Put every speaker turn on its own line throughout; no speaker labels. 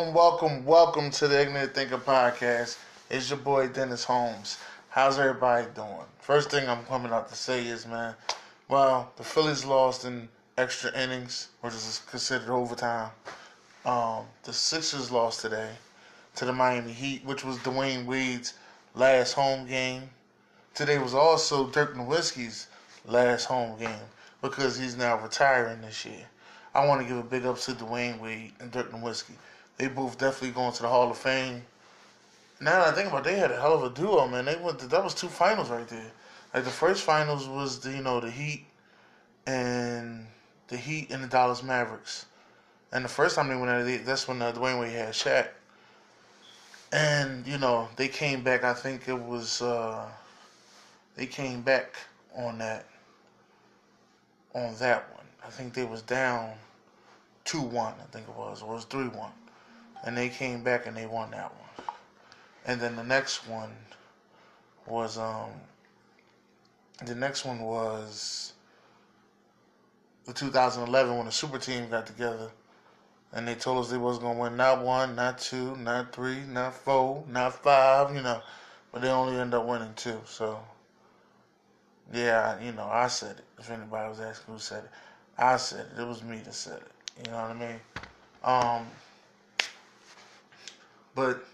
Welcome, welcome, welcome to the Ignorant Thinker podcast. It's your boy Dennis Holmes. How's everybody doing? First thing I'm coming out to say is, man, well, the Phillies lost in extra innings, which is considered overtime. Um, the Sixers lost today to the Miami Heat, which was Dwyane Wade's last home game. Today was also Dirk Nowitzki's last home game because he's now retiring this year. I want to give a big up to Dwyane Wade and Dirk Nowitzki they both definitely going to the Hall of Fame. Now that I think about, it, they had a hell of a duo, man. They went. To, that was two finals right there. Like the first finals was the you know the Heat and the Heat and the Dallas Mavericks. And the first time they went at it, that's when uh, Dwyane Wade had Shaq. And you know they came back. I think it was uh, they came back on that on that one. I think they was down two one. I think it was, or it was three one and they came back and they won that one. And then the next one was um the next one was the 2011 when the super team got together and they told us they wasn't gonna win not one, not two, not three, not four, not five, you know, but they only end up winning two. So yeah, you know, I said it. If anybody was asking who said it, I said it. It was me that said it. You know what I mean? Um, but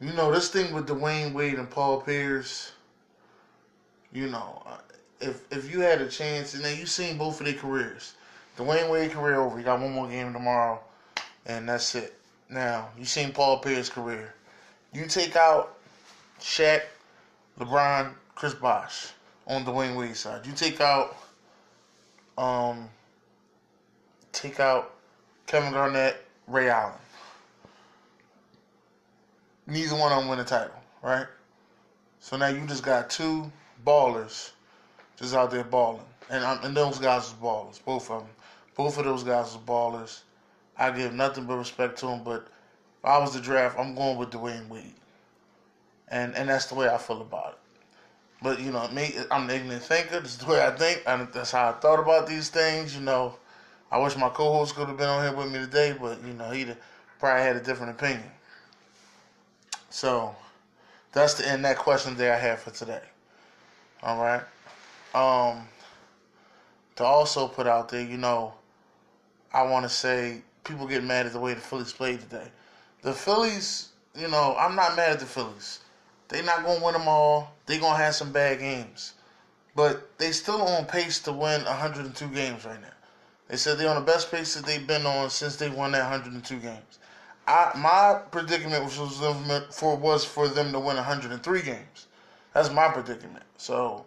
you know this thing with Dwyane Wade and Paul Pierce. You know, uh, if if you had a chance, and then you seen both of their careers. Dwyane Wade career over. He got one more game tomorrow, and that's it. Now you seen Paul Pierce career. You take out Shaq, LeBron, Chris Bosh on Dwyane Wade side. You take out um take out Kevin Garnett, Ray Allen neither one of them win a title, right? So now you just got two ballers just out there balling, and I'm, and those guys are ballers, both of them. Both of those guys are ballers. I give nothing but respect to them, but if I was the draft, I'm going with Dwyane Wade, and and that's the way I feel about it. But you know, me, I'm an ignorant thinker. This is the way I think, and that's how I thought about these things. You know, I wish my co-host could have been on here with me today, but you know, he probably had a different opinion. So that's the end that question that I have for today. All right. Um, to also put out there, you know, I want to say people get mad at the way the Phillies played today. The Phillies, you know, I'm not mad at the Phillies. They're not gonna win them all. They're gonna have some bad games, but they still on pace to win 102 games right now. They said they're on the best pace that they've been on since they won that 102 games. I my predicament was for was for them to win 103 games. That's my predicament. So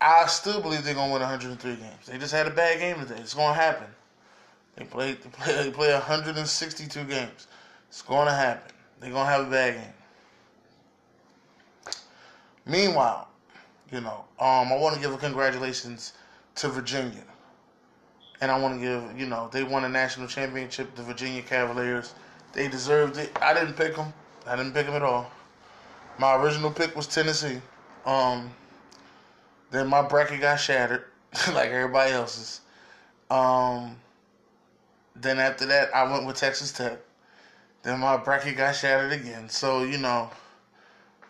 I still believe they're gonna win 103 games. They just had a bad game today. It's gonna happen. They play they play, they play 162 games. It's gonna happen. They're gonna have a bad game. Meanwhile, you know, um, I want to give a congratulations to Virginia and I want to give, you know, they won a national championship, the Virginia Cavaliers. They deserved it. I didn't pick them. I didn't pick them at all. My original pick was Tennessee. Um, then my bracket got shattered, like everybody else's. Um, then after that, I went with Texas Tech. Then my bracket got shattered again. So you know,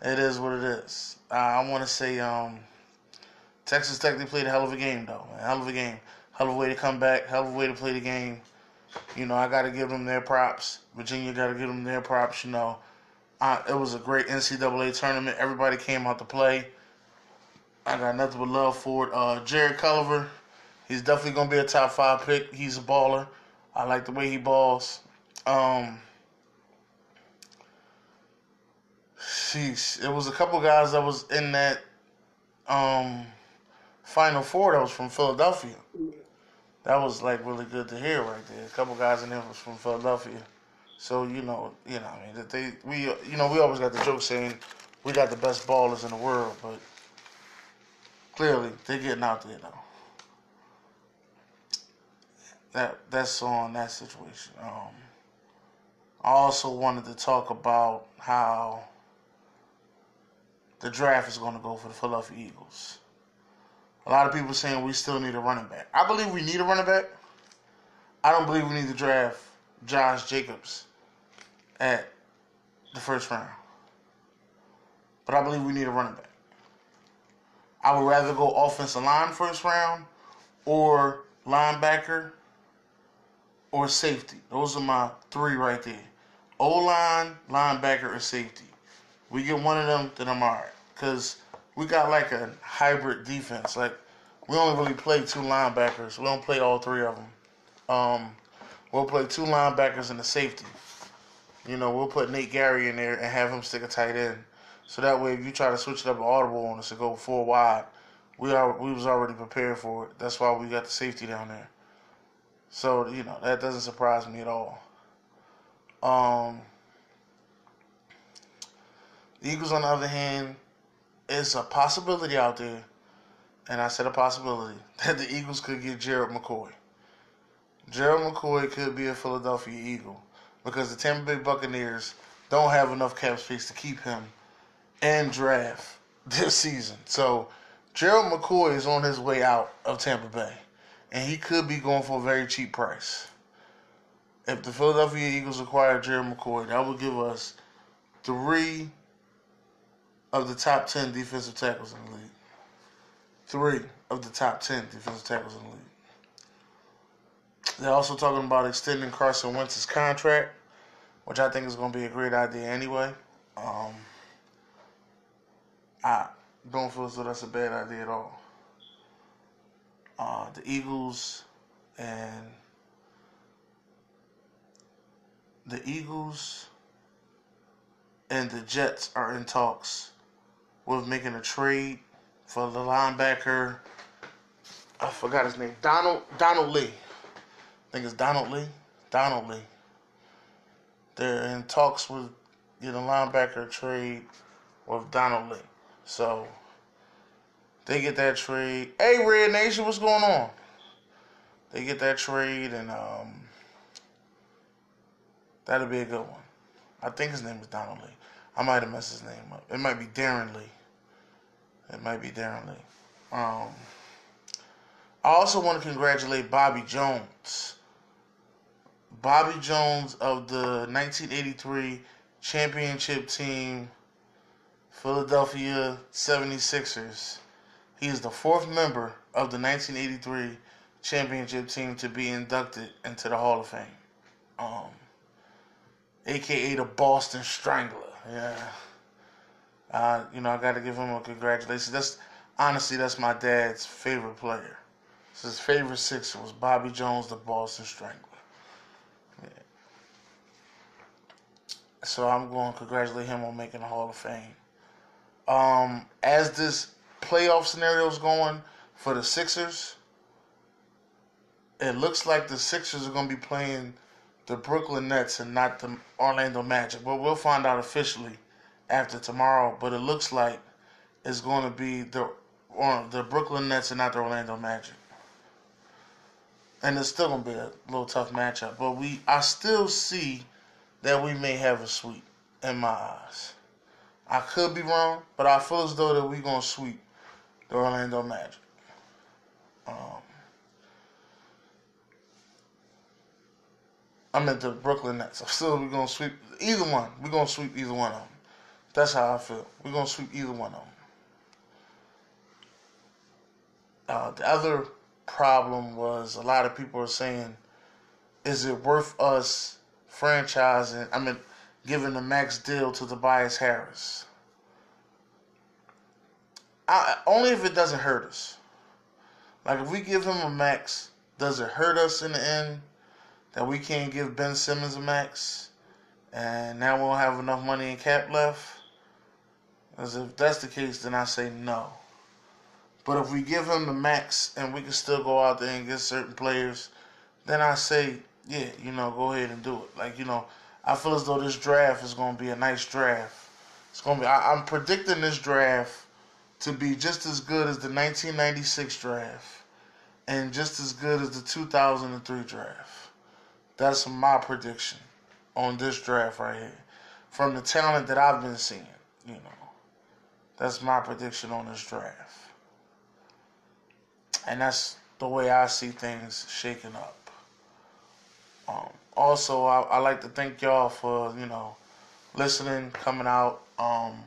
it is what it is. Uh, I want to say, um, Texas Tech they played a hell of a game though, a hell of a game hell of a way to come back, hell of a way to play the game. You know, I got to give them their props. Virginia got to give them their props. You know, it was a great NCAA tournament. Everybody came out to play. I got nothing but love for it. Uh, Jarrett Culver, he's definitely gonna be a top five pick. He's a baller. I like the way he balls. Um, sheesh, it was a couple guys that was in that um, Final Four that was from Philadelphia that was like really good to hear right there. A couple guys in there was from Philadelphia, so you know, you know, I mean that they we you know we always got the joke saying we got the best ballers in the world, but clearly they're getting out there now. That that's on that situation. Um, I also wanted to talk about how the draft is going to go for the Philadelphia Eagles. A lot of people saying we still need a running back. I believe we need a running back. I don't believe we need to draft Josh Jacobs at the first round. But I believe we need a running back. I would rather go offensive line first round or linebacker or safety. Those are my three right there. O line, linebacker, or safety. We get one of them, then I'm alright. Cause we got like a hybrid defense. Like we only really play two linebackers. We don't play all three of them. Um, we'll play two linebackers and a safety. You know, we'll put Nate Gerry in there and have him stick a tight end. So that way, if you try to switch it up audible on us to go four wide, we are we was already prepared for it. That's why we got the safety down there. So you know that doesn't surprise me at all. Um, the Eagles, on the other hand, it's a possibility out there, and I said a possibility that the Eagles could get Jared McCoy. Gerald McCoy could be a Philadelphia Eagle because the Tampa Bay Buccaneers don't have enough cap space to keep him and draft this season. So Gerald McCoy is on his way out of Tampa Bay, and he could be going for a very cheap price. If the Philadelphia Eagles acquire Gerald McCoy, that would give us three of the top 10 defensive tackles in the league. Three of the top 10 defensive tackles in the league. They're also talking about extending Carson Wentz's contract, which I think is going to be a great idea anyway. Um, I don't feel as though that's a bad idea at all. Uh, the Eagles and the Eagles and the Jets are in talks with making a trade for the linebacker. I forgot his name. Donald Donald Lee. I think it's Donald Lee. Donald Lee. They're in talks with get a linebacker trade with Donald Lee. So they get that trade. Hey Red Nation, what's going on? They get that trade and um that'll be a good one. I think his name is Donald Lee. I might have messed his name up. It might be Darron Lee. It might be Darron Lee. Um, I also want to congratulate Bobby Jones. Bobby Jones of the 1983 championship team, Philadelphia 76ers. He is the fourth member of the 1983 championship team to be inducted into the Hall of Fame. Um, aka the Boston Strangler. Yeah. Uh, you know, I got to give him a congratulations. That's honestly, that's my dad's favorite player. So his favorite Sixer was Bobby Jones, the Boston Strangler. Yeah. So I'm going to congratulate him on making the Hall of Fame. Um, as this playoff scenario is going for the Sixers, it looks like the Sixers are going to be playing the Brooklyn Nets and not the Orlando Magic. But we'll find out officially after tomorrow. But it looks like it's going to be the or the Brooklyn Nets and not the Orlando Magic. And it's still to be a little tough matchup. But we, I still see that we may have a sweep in my eyes. I could be wrong, but I feel as though that we're going to sweep the Orlando Magic. Um, I'm at the Brooklyn Nets. I'm still we're gonna sweep either one. We're gonna sweep either one of them. That's how I feel. We're gonna sweep either one of them. Uh, the other problem was a lot of people are saying, is it worth us franchising? I mean, giving the max deal to Tobias Harris? I, only if it doesn't hurt us. Like if we give him a max, does it hurt us in the end? that we can't give Ben Simmons a max, and now we don't have enough money in cap left? As if that's the case, then I say no. But if we give him the max and we can still go out there and get certain players, then I say, yeah, you know, go ahead and do it. Like, you know, I feel as though this draft is going to be a nice draft. It's going to be, I, I'm predicting this draft to be just as good as the 1996 draft and just as good as the 2003 draft. That's my prediction on this draft right here. From the talent that I've been seeing, you know. That's my prediction on this draft. And that's the way I see things shaking up. Um, also, I, I like to thank y'all for, you know, listening, coming out, um,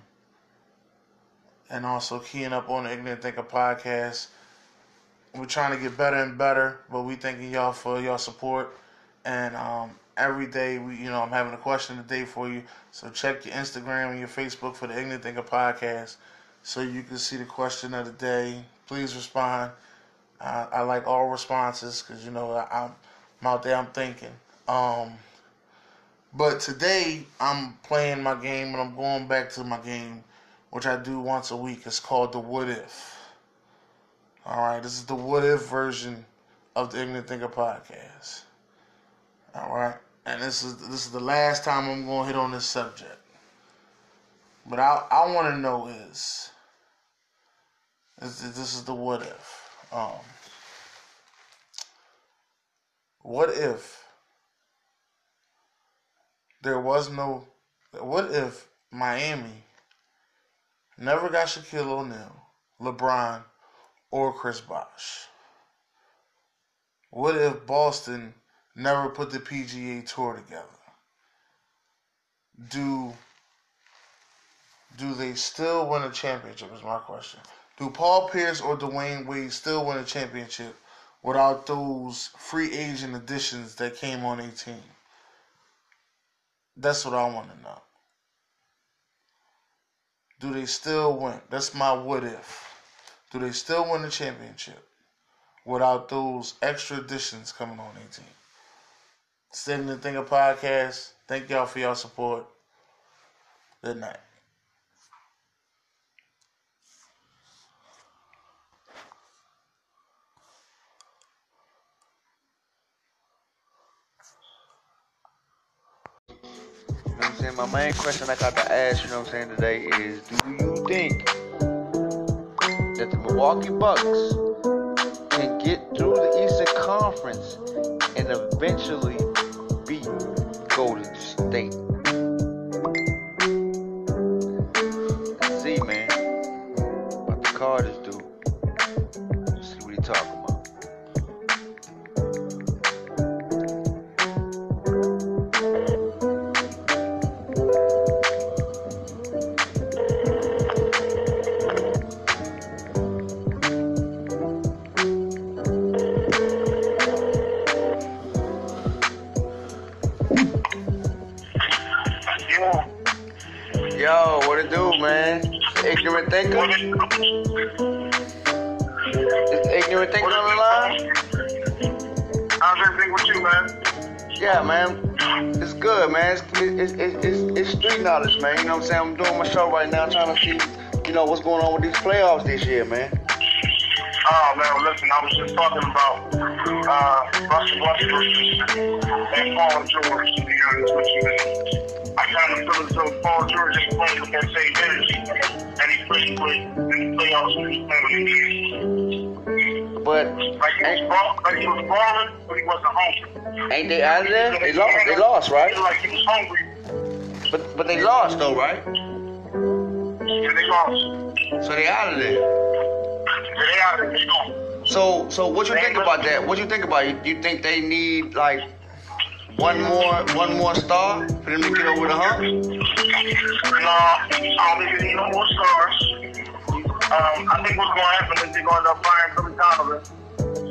and also keying up on the Ignorant Thinker podcast. We're trying to get better and better, but we thanking y'all for your support. And um, every day, we, you know, I'm having a question a day for you. So check your Instagram and your Facebook for the Ignorant Thinker podcast, so you can see the question of the day. Please respond. I, I like all responses because you know I, am out there. I'm thinking. Um, but today I'm playing my game and I'm going back to my game, which I do once a week. It's called the What If. All right, this is the What If version of the Ignorant Thinker podcast. All right, and this is this is the last time I'm going to hit on this subject. But I I want to know is this, this is the what if. Um, what if there was no? What if Miami never got Shaquille O'Neal, LeBron, or Chris Bosh? What if Boston never put the PGA Tour together? Do do they still win a championship? Is my question. Do Paul Pierce or Dwyane Wade still win a championship without those free agent additions that came on 18? That's what I want to know. Do they still win? That's my what if. Do they still win the championship without those extra additions coming on 18? Sitting the Thinker podcast. Thank y'all for your support. Good night.
saying? My main question I got to ask, you know what I'm saying, today is do you think that the Milwaukee Bucks can get through the Eastern Conference and eventually Golden State? Know what I'm saying? I'm doing my show right now, trying to see, you know, what's going on with these playoffs this year, man.
Oh, man, listen, I was just talking about uh, Russell Westbrook and Paul George, to be honest with you, man. I kind of feel as though Paul George ain't playing with that same energy that he played with in the playoffs when he playing with the
But
like he was, ball, like he was balling, but he wasn't hungry.
Ain't they out of there? They lost. They lost, right?
Like he was hungry.
But but they lost though, right?
Yeah, they lost.
So they out of there.
Yeah, they out of there.
So so what you think about that? What you think about it? You think they need like one more one more star for them to get over the hump?
No, I don't think they need no more stars. Um, I think what's going to happen is they're going to end up firing Billy Donovan.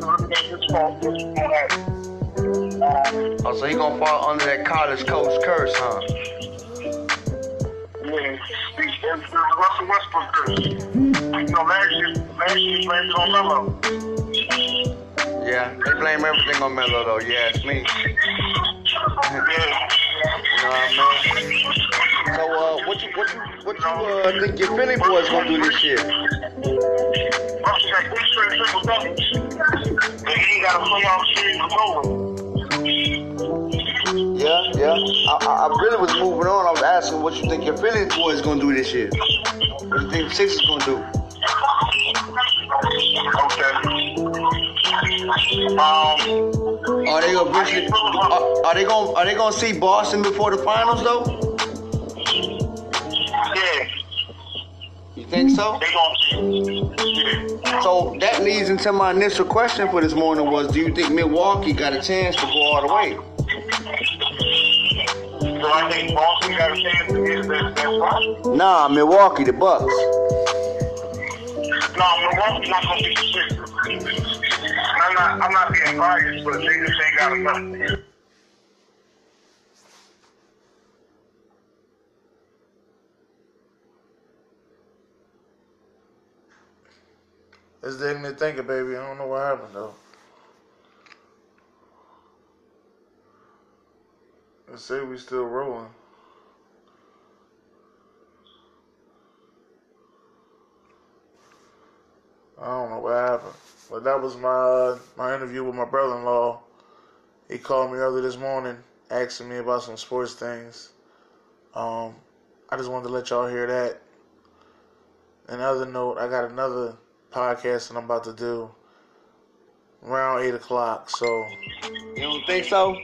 So it's his fault. What's going to happen? Um,
oh, so he gonna fall under that college coach curse, huh?
Yeah, it's, the Russell Westbrook curse. You know, last year, last year blamed it on Melo.
Yeah, they blame everything on Melo though. Yeah, it's me. You know what I mean? So, uh, what you, what you, what you, uh, think your Philly boys gonna do this year?
Russell got three straight triple doubles. Ain't got a playoff series to go with.
Yeah, yeah. I, I, I really was moving on. I was asking what you think your Phillies boys gonna do this year. What do you think the Sixers gonna do?
Okay. Um,
Are they gonna eventually, are, are they gonna are they gonna see Boston before the finals though?
yeah,
You think so?
they gonna see.
So that leads into my initial question for this morning was do you think Milwaukee got a chance to go all the way?
So I think Boston got a chance to get that, that spot.
Nah, Milwaukee, the Bucks.
No, Milwaukee's not gonna be the. I'm not, I'm not being biased, but they just ain't got enough.
It's the ignorant thinker, baby. I don't know what happened though. Let's say we still rolling. I don't know what happened, but that was my uh, my interview with my brother-in-law. He called me early this morning, asking me about some sports things. Um, I just wanted to let y'all hear that. Another note, I got another podcast that I'm about to do around eight o'clock. So
You don't think so?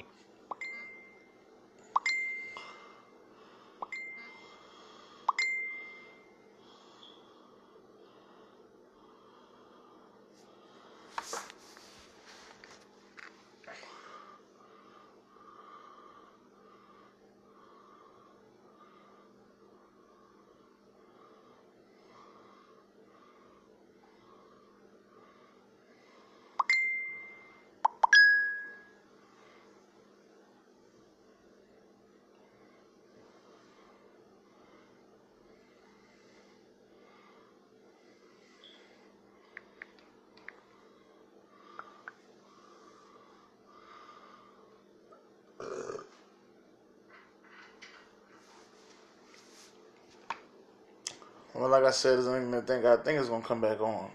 I said, it's only think I think it's gonna come back on.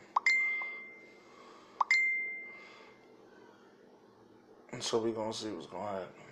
And so we're gonna see what's gonna happen.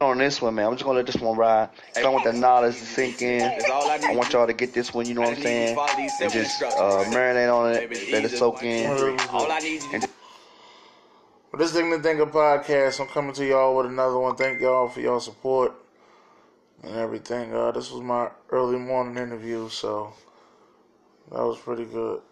On this one, man, I'm just gonna let this one ride. So I want the knowledge to sink in.
I
want y'all to get this one, you know what I'm saying?
you to follow these
And just uh, marinate on
Baby,
it, let it soak in.
All I need you
And
But this thing to think of podcast, I'm coming to y'all with another one. Thank y'all for y'all support and everything. Uh, this was my early morning interview, so that was pretty good.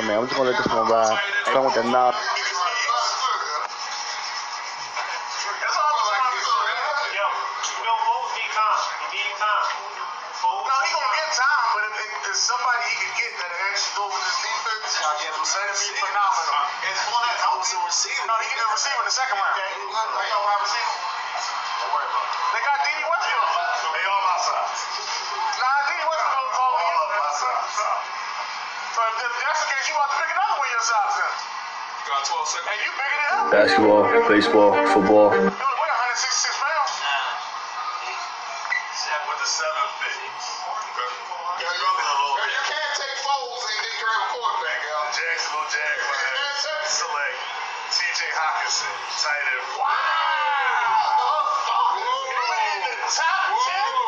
Man, I'm just gonna let this one ride. I want the knowledge.
If
that's the case, you want to pick another one then.
Got 12 seconds.
And you.
Basketball, baseball, football.
You only weigh 166 pounds. Nah.
With the seven fit.
You can't take and quarterback, y'all.
Jacksonville Jaguars. Select T.J. Hockenson, tight end.
Wow! Oh, oh, oh, oh, oh, oh, oh, oh, oh,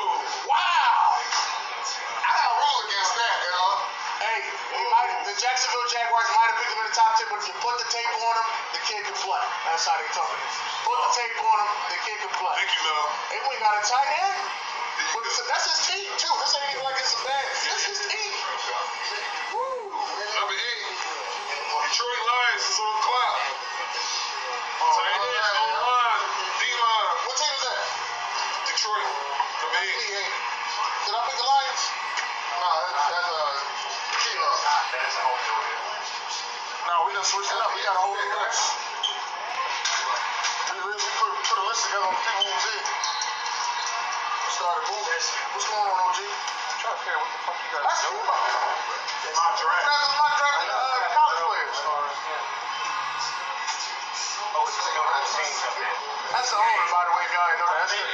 That's how they toughen it. Put the tape on him, the kid can play.
Thank you, man.
If we got a tight end, but that's his team too. This ain't even like it's a bad. That's his team. Woo.
Number eight,
Detroit Lions is on clock. Oh, tight end, right. Line, D line.
What team is that?
Detroit. Number eight.
Did I pick the Lions? No, that's, a. that's uh, Kilo.
Nah, we done switched it up. We got a whole new list.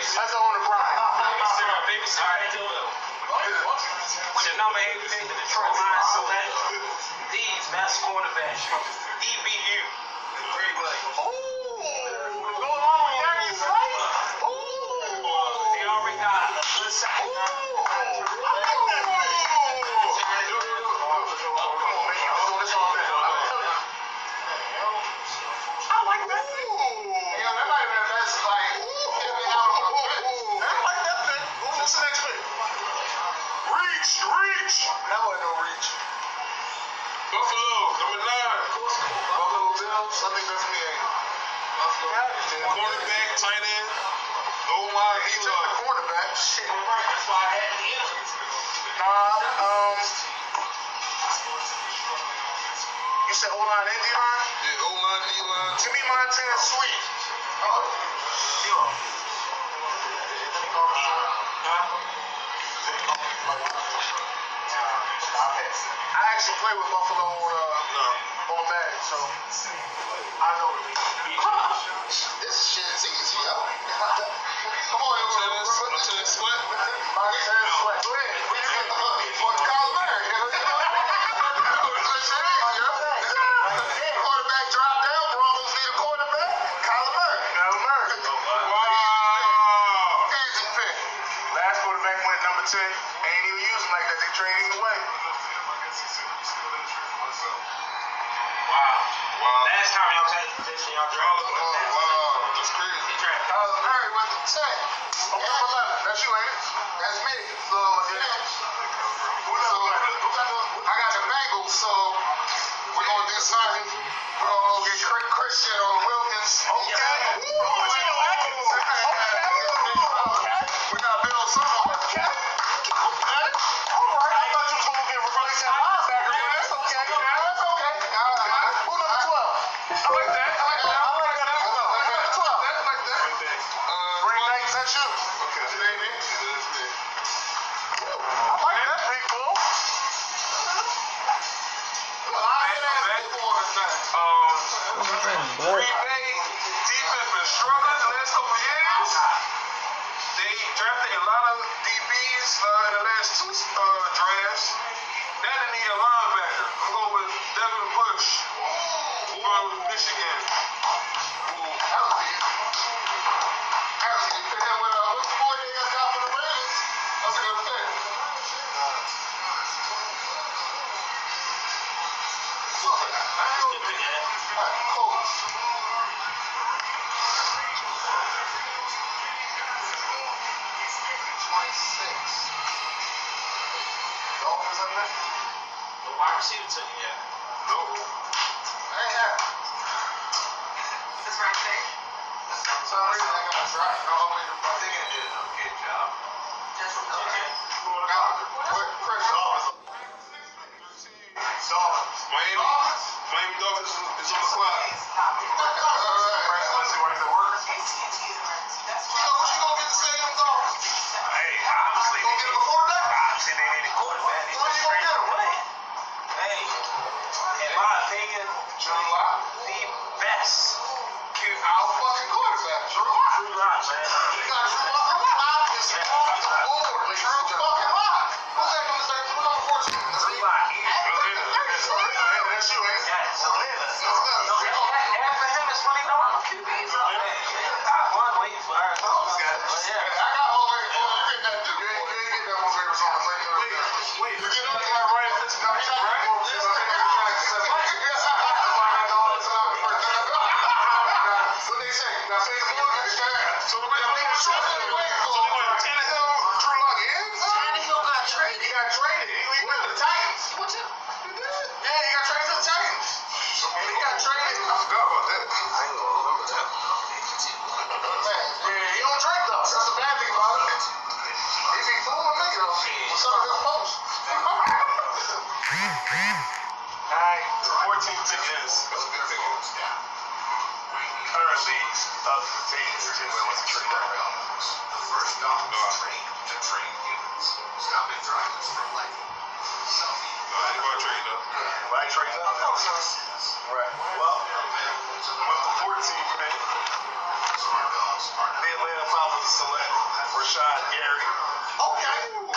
That's on
the
grind.
With the number eight pick, the Detroit Lions select these best cornerbacks, EBU.
Three way. bad, so I know
This shit is easy, yo. Come on, to
this, to this sweat.
My sweat. Go ahead.
Fuck Kyler Murray. Damn,
bro.
Green
Bay defense been struggling the last couple of years. They drafted a lot of DBs uh, in the last two. Uh, Midland South is select. Rashan Gary.
Okay.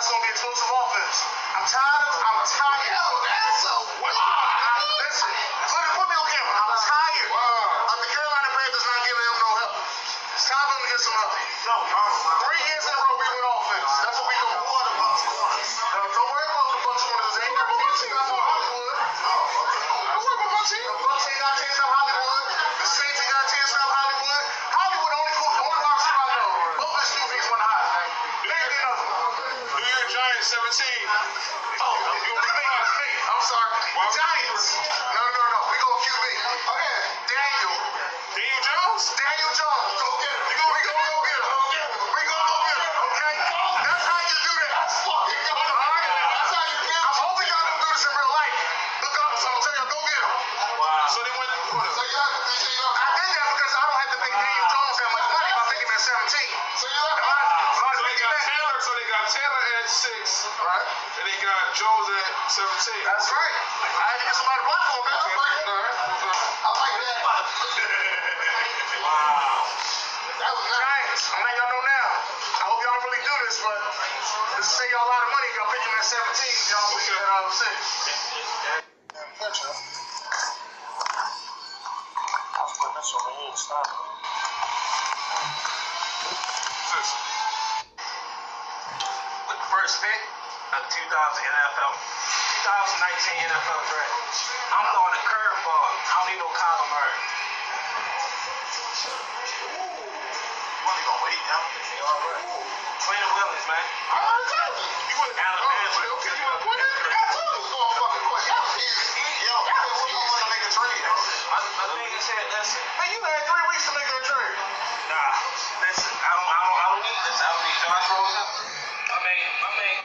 That's gonna be explosive offense. I'm tired of I'm tired. Yo, that's a wow. I, listen, put, put me on camera. I'm tired. Uh, the Carolina Panthers not giving him no help. It's time for to get some help. No. Will save y'all a lot of money y'all pick him at 17. Y'all don't pick him at uh, 6.
I'll put this over. Stop.
Six.
With the first pick of 2000 NFL, 2019 NFL draft, I'm throwing a curveball. I don't need no Kyler Murray.
Want to go wait now? You all right?
Quinnen Williams, man.
I already told you. You went
Alabama.
Oh, okay, you want to? I told you it going fucking quick. That was easy.
Yo, when you want to make a trade?
My, my thing is listen.
Man, you had three weeks to make that trade.
Nah, listen. I don't, I don't, I don't need this. I don't need Josh Rosen. I mean, I mean.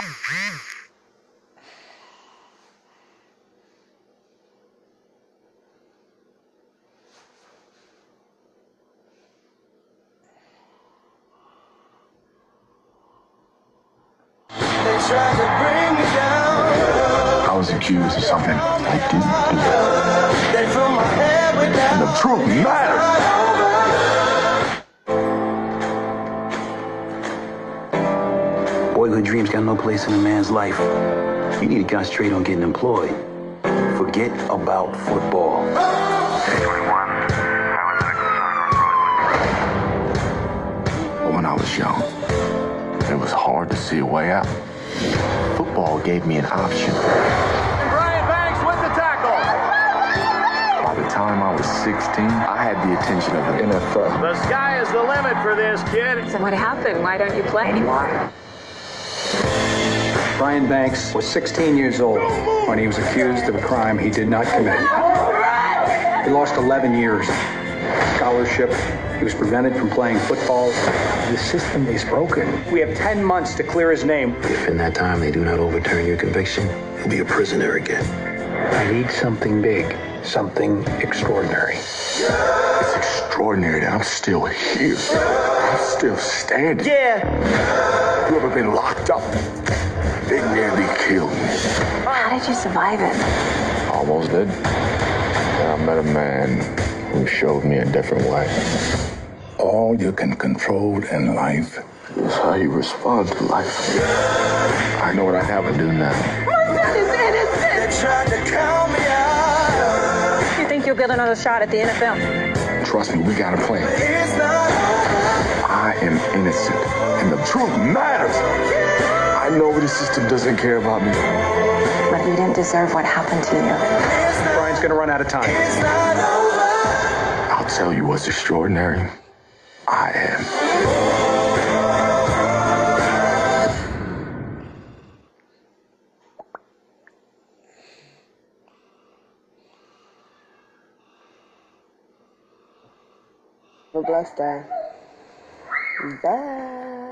I was accused of something I didn't do. And the truth matters.
Boyhood dreams got no place in a man's life. You need to concentrate on getting employed. Forget about football.
But when I was young, it was hard to see a way out. Football gave me an option.
Brian Banks with the tackle.
By the time I was 16, I had the attention of the NFL.
The sky is the limit for this kid.
So what happened? Why don't you play anymore?
Brian Banks was 16 years old when he was accused of a crime he did not commit. He lost 11 years. Scholarship. He was prevented from playing football. The system is broken. We have 10 months to clear his name.
If in that time they do not overturn your conviction, you'll be a prisoner again.
I need something big, something extraordinary.
It's extraordinary that I'm still here. I'm still standing.
Yeah.
You ever been locked up? They nearly killed me.
How did you survive it?
Almost did. And I met a man who showed me a different way. All you can control in life is how you respond to life. I know what I have to do now. My son is innocent! They tried to calm me out.
You think you'll get another shot at the NFL?
Trust me, we got a plan. I am innocent, and the truth matters. I know the system doesn't care about me.
But you didn't deserve what happened to you.
Brian's going to run out of time.
I'll tell you what's extraordinary. I am.
Have a blessed day. 拜